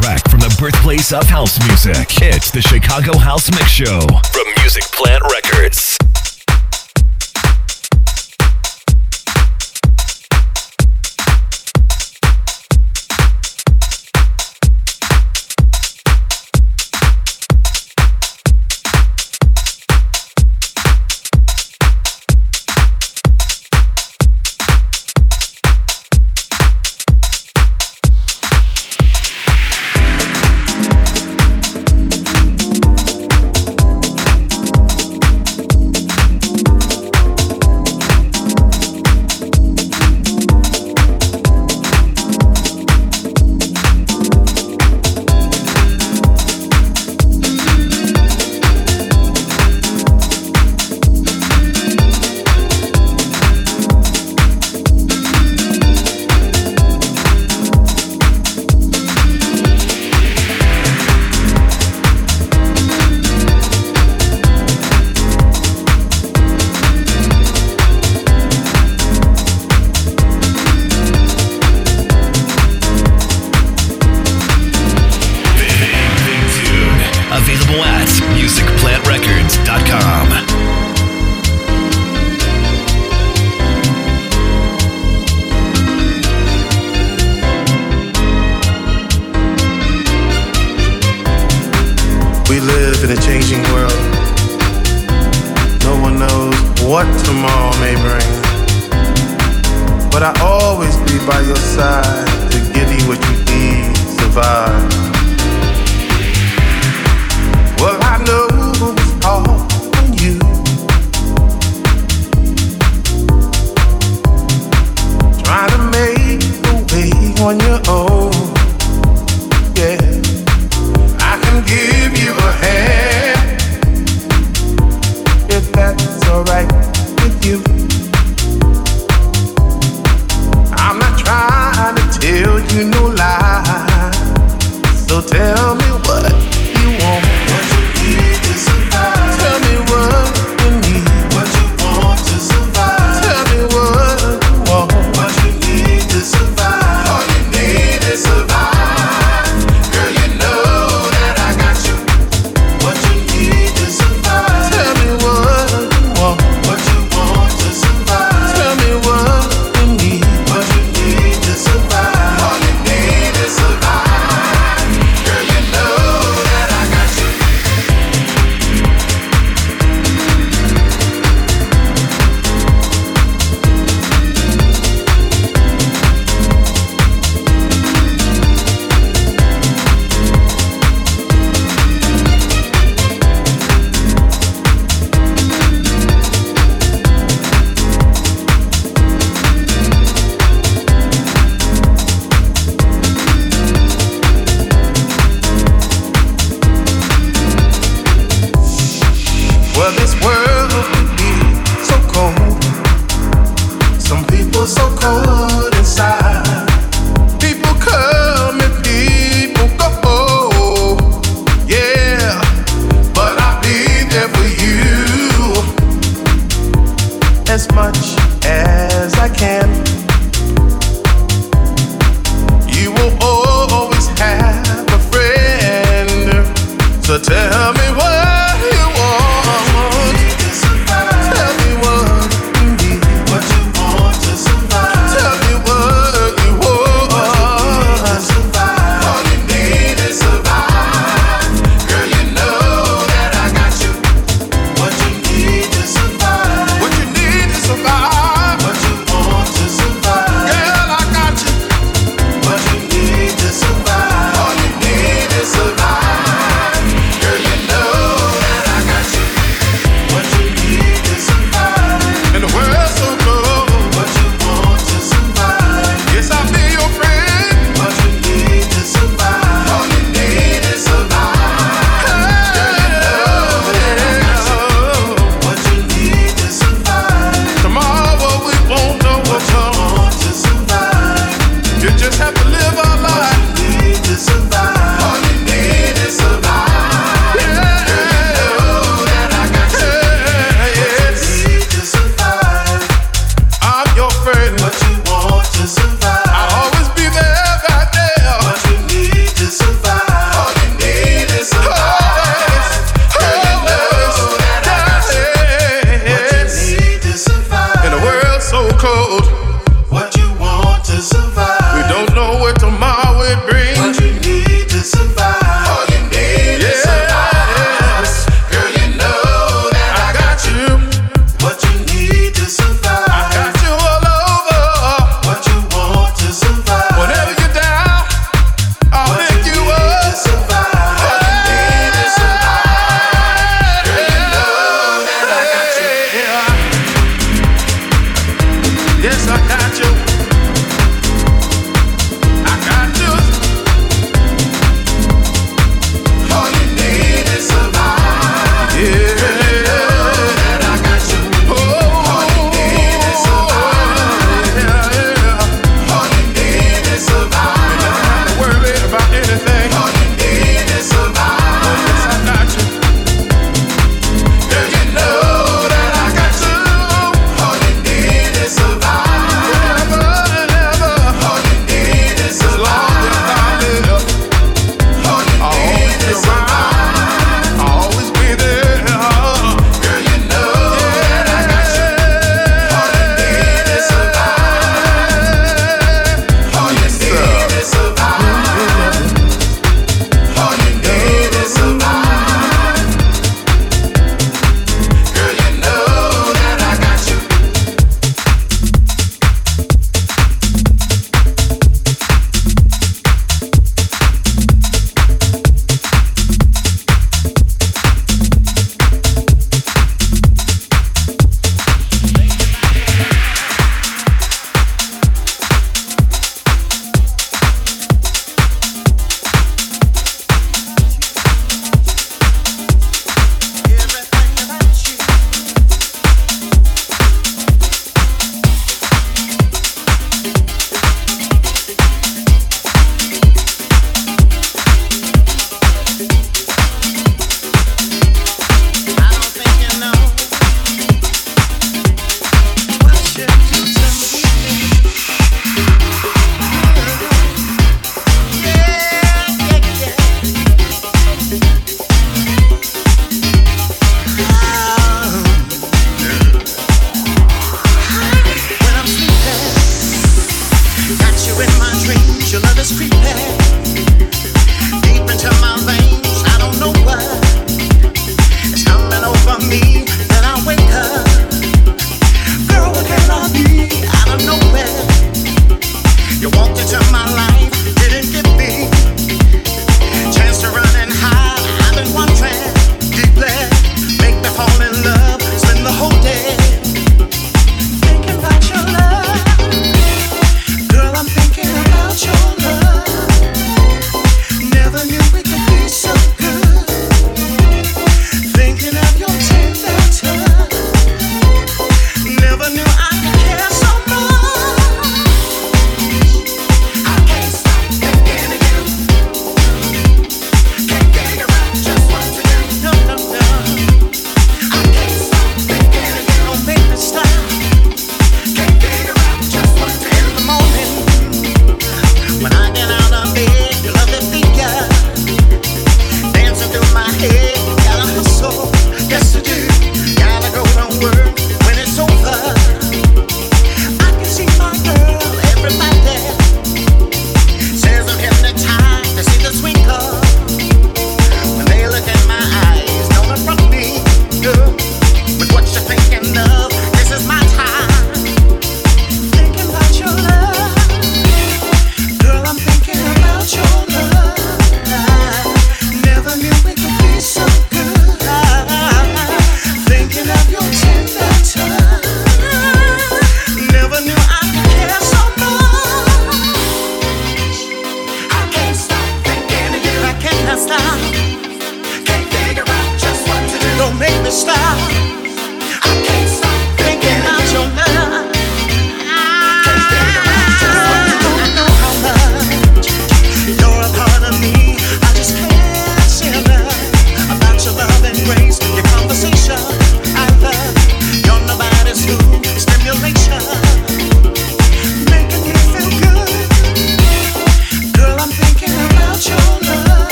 Direct from the birthplace of house music, it's the Chicago House Mix Show from Music Plant Records.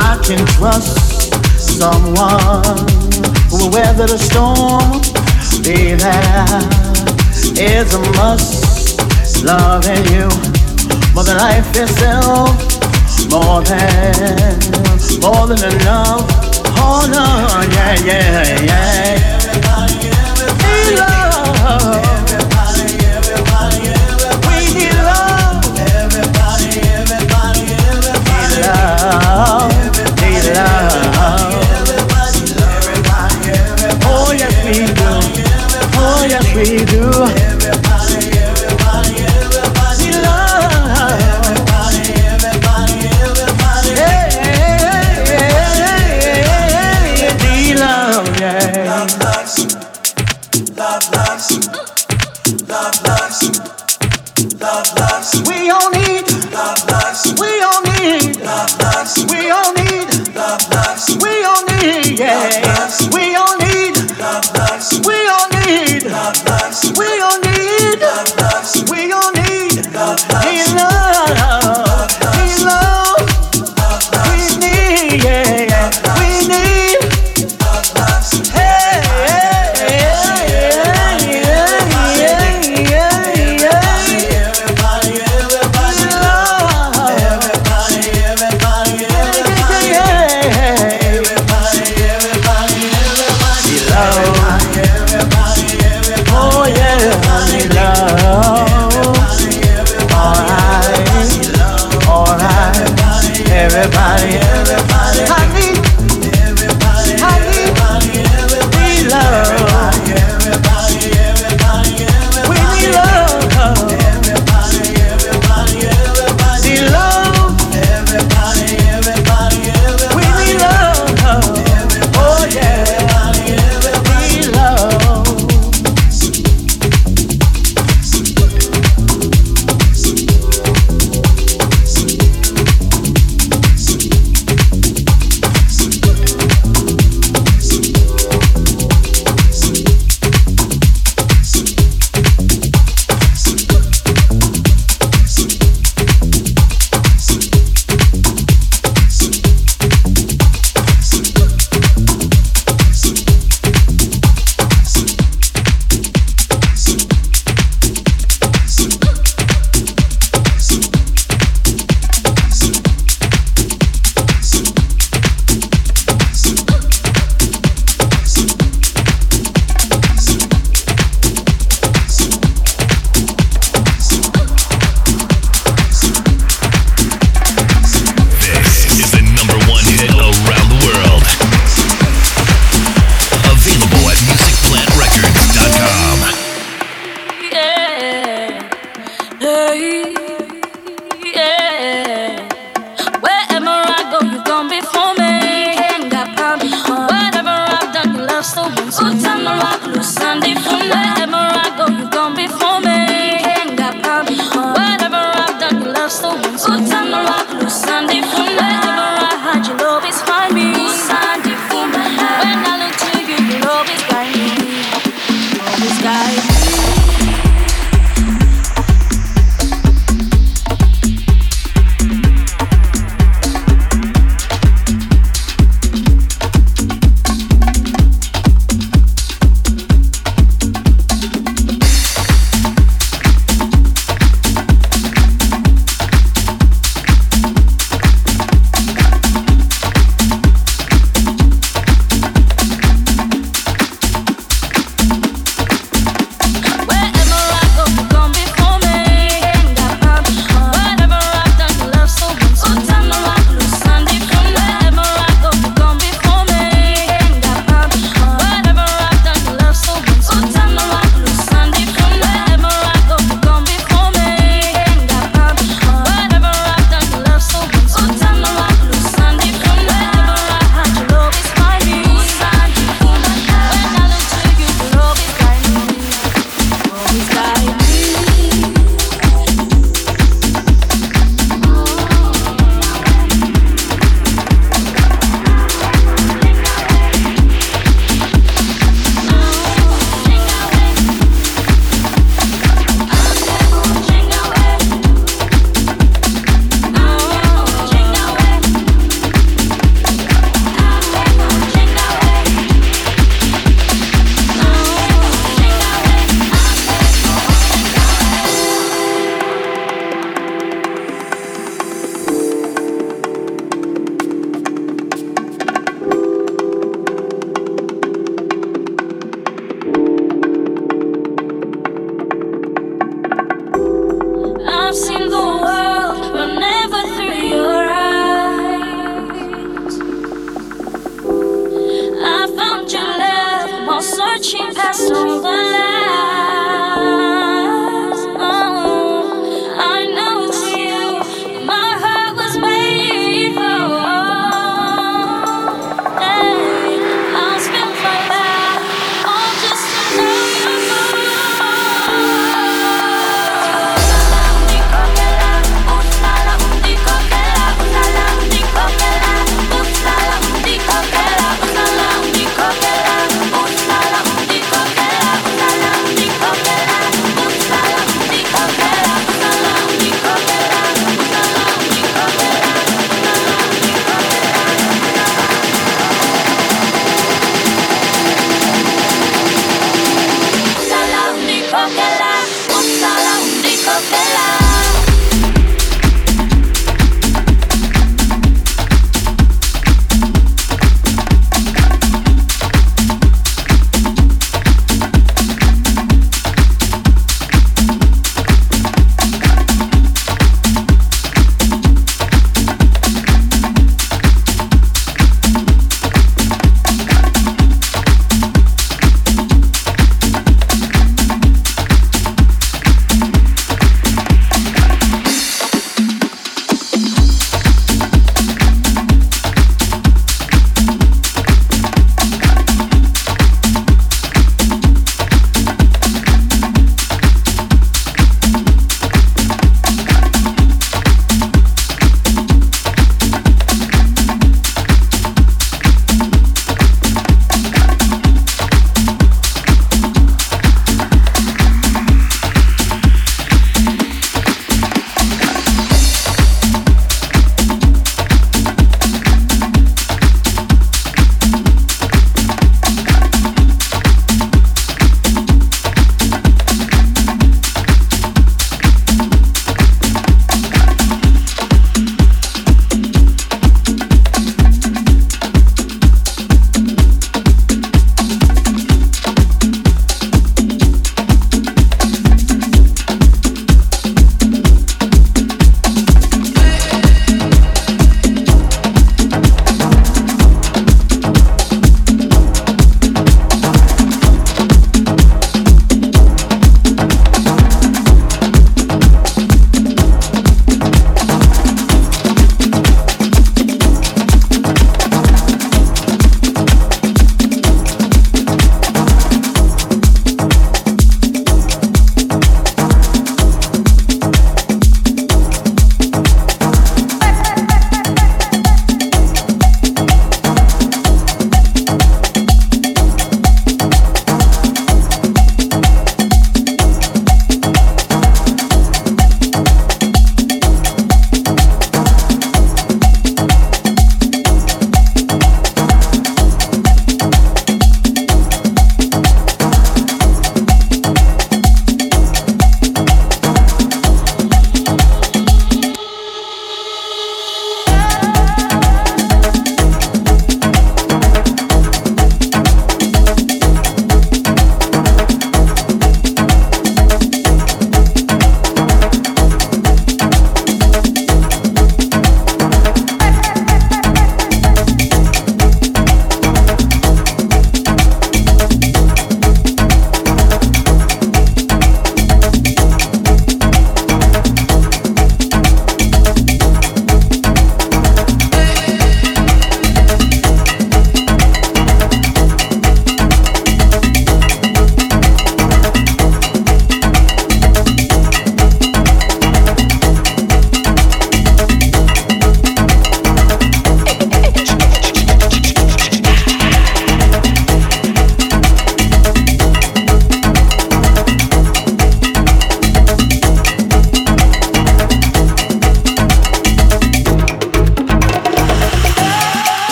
I can trust, someone who will weather the storm. Be there is a must. Loving you more than life itself, more than, more than enough. Oh no, yeah, yeah, yeah. Everybody, everybody, love. We do.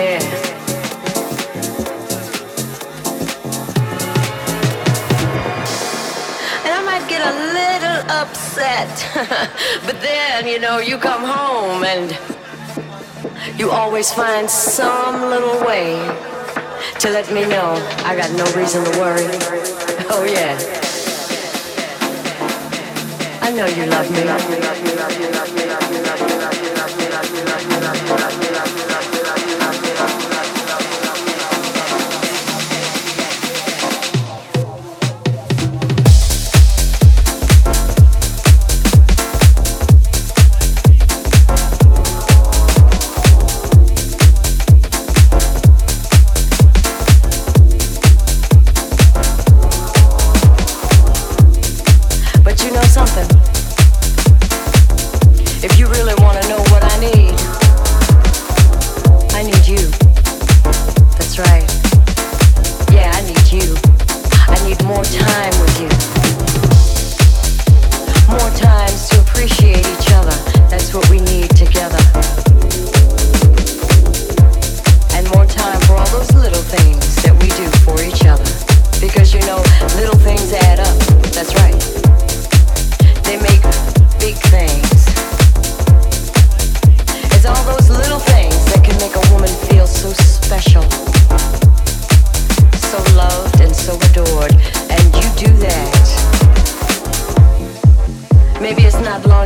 Yeah. And I might get a little upset, but then, you know, you come home and you always find some little way to let me know I got no reason to worry. Oh, yeah. I know you love me.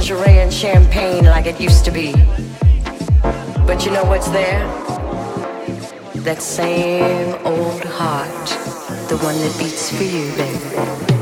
lingerie and champagne like it used to be. But you know what's there? That same old heart, the one that beats for you, baby.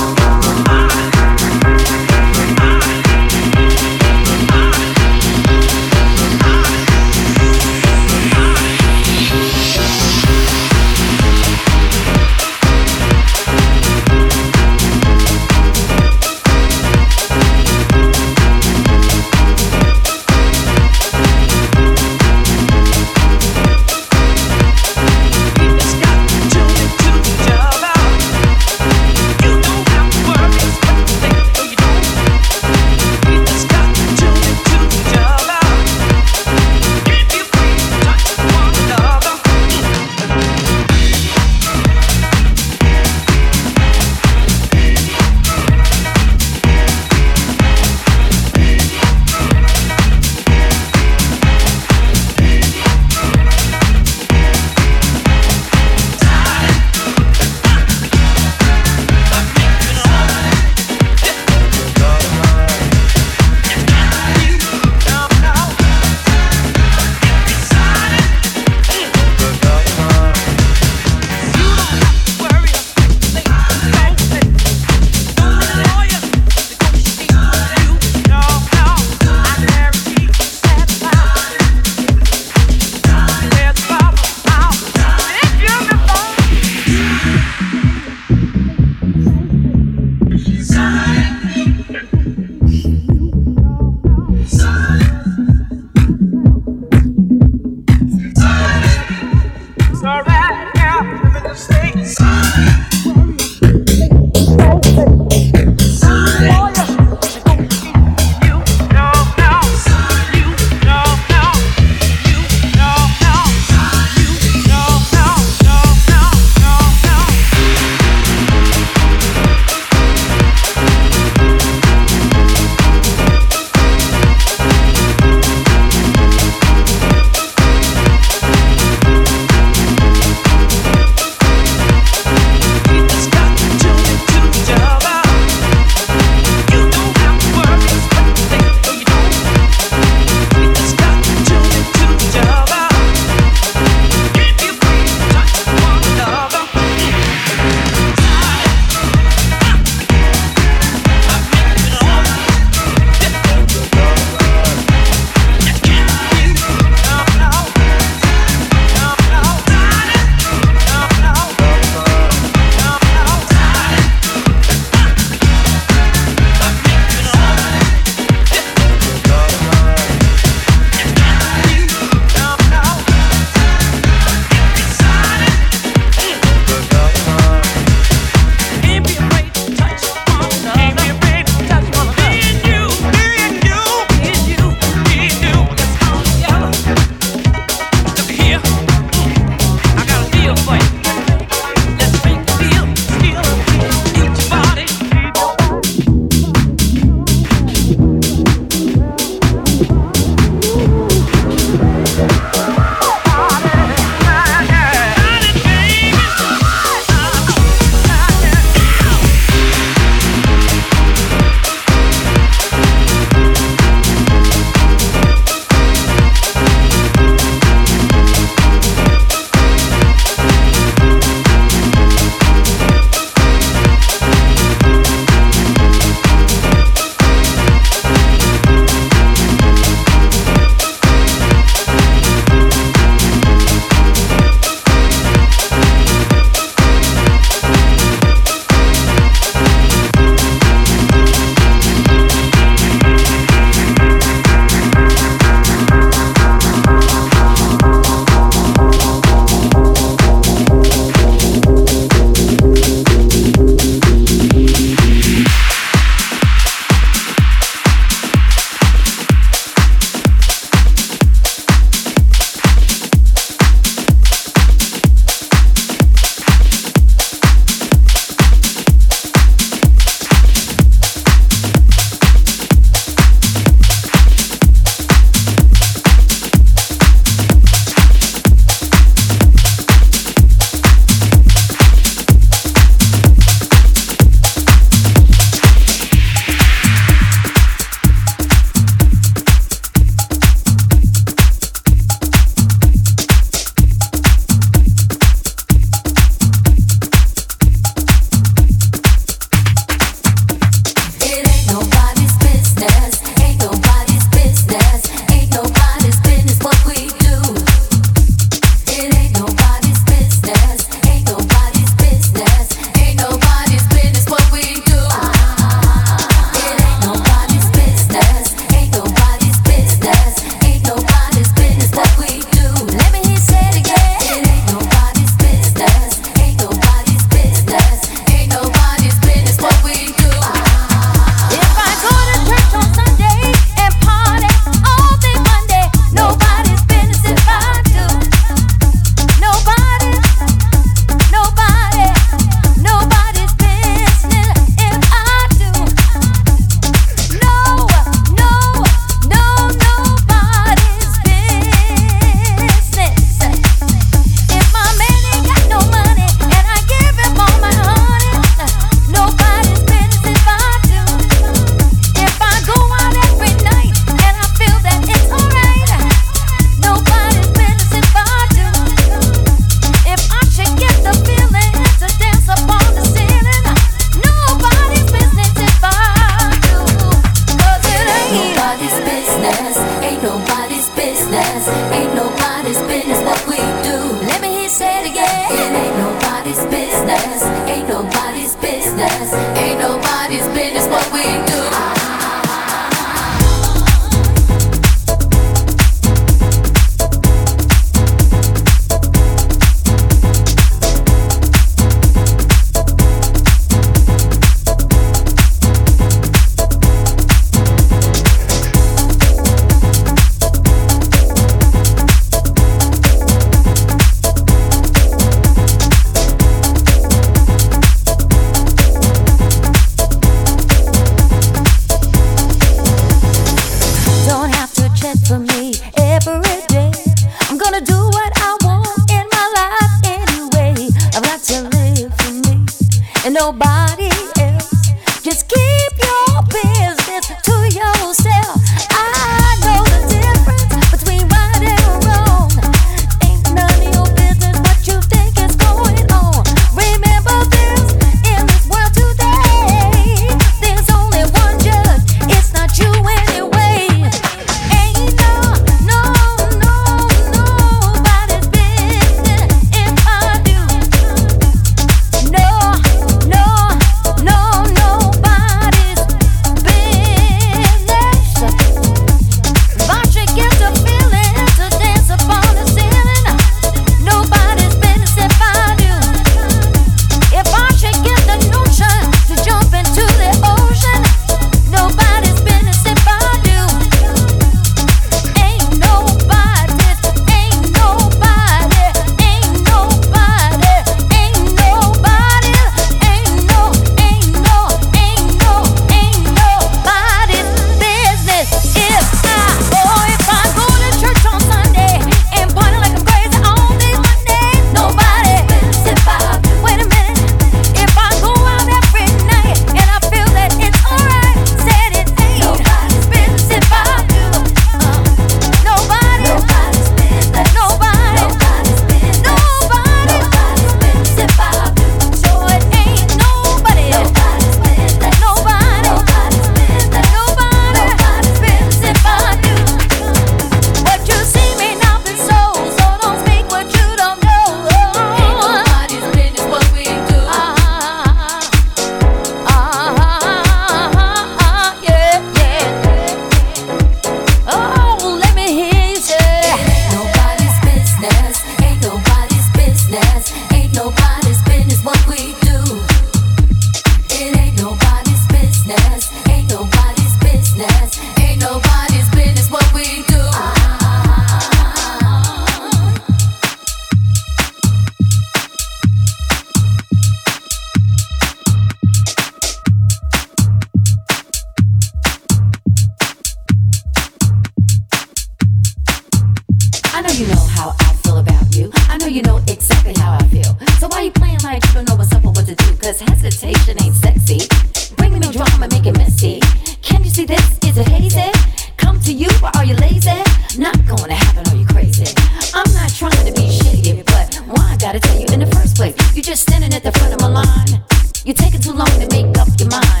gotta tell you in the first place? You just standing at the front of my line. You're taking too long to make up your mind.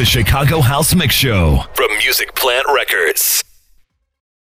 The Chicago House Mix Show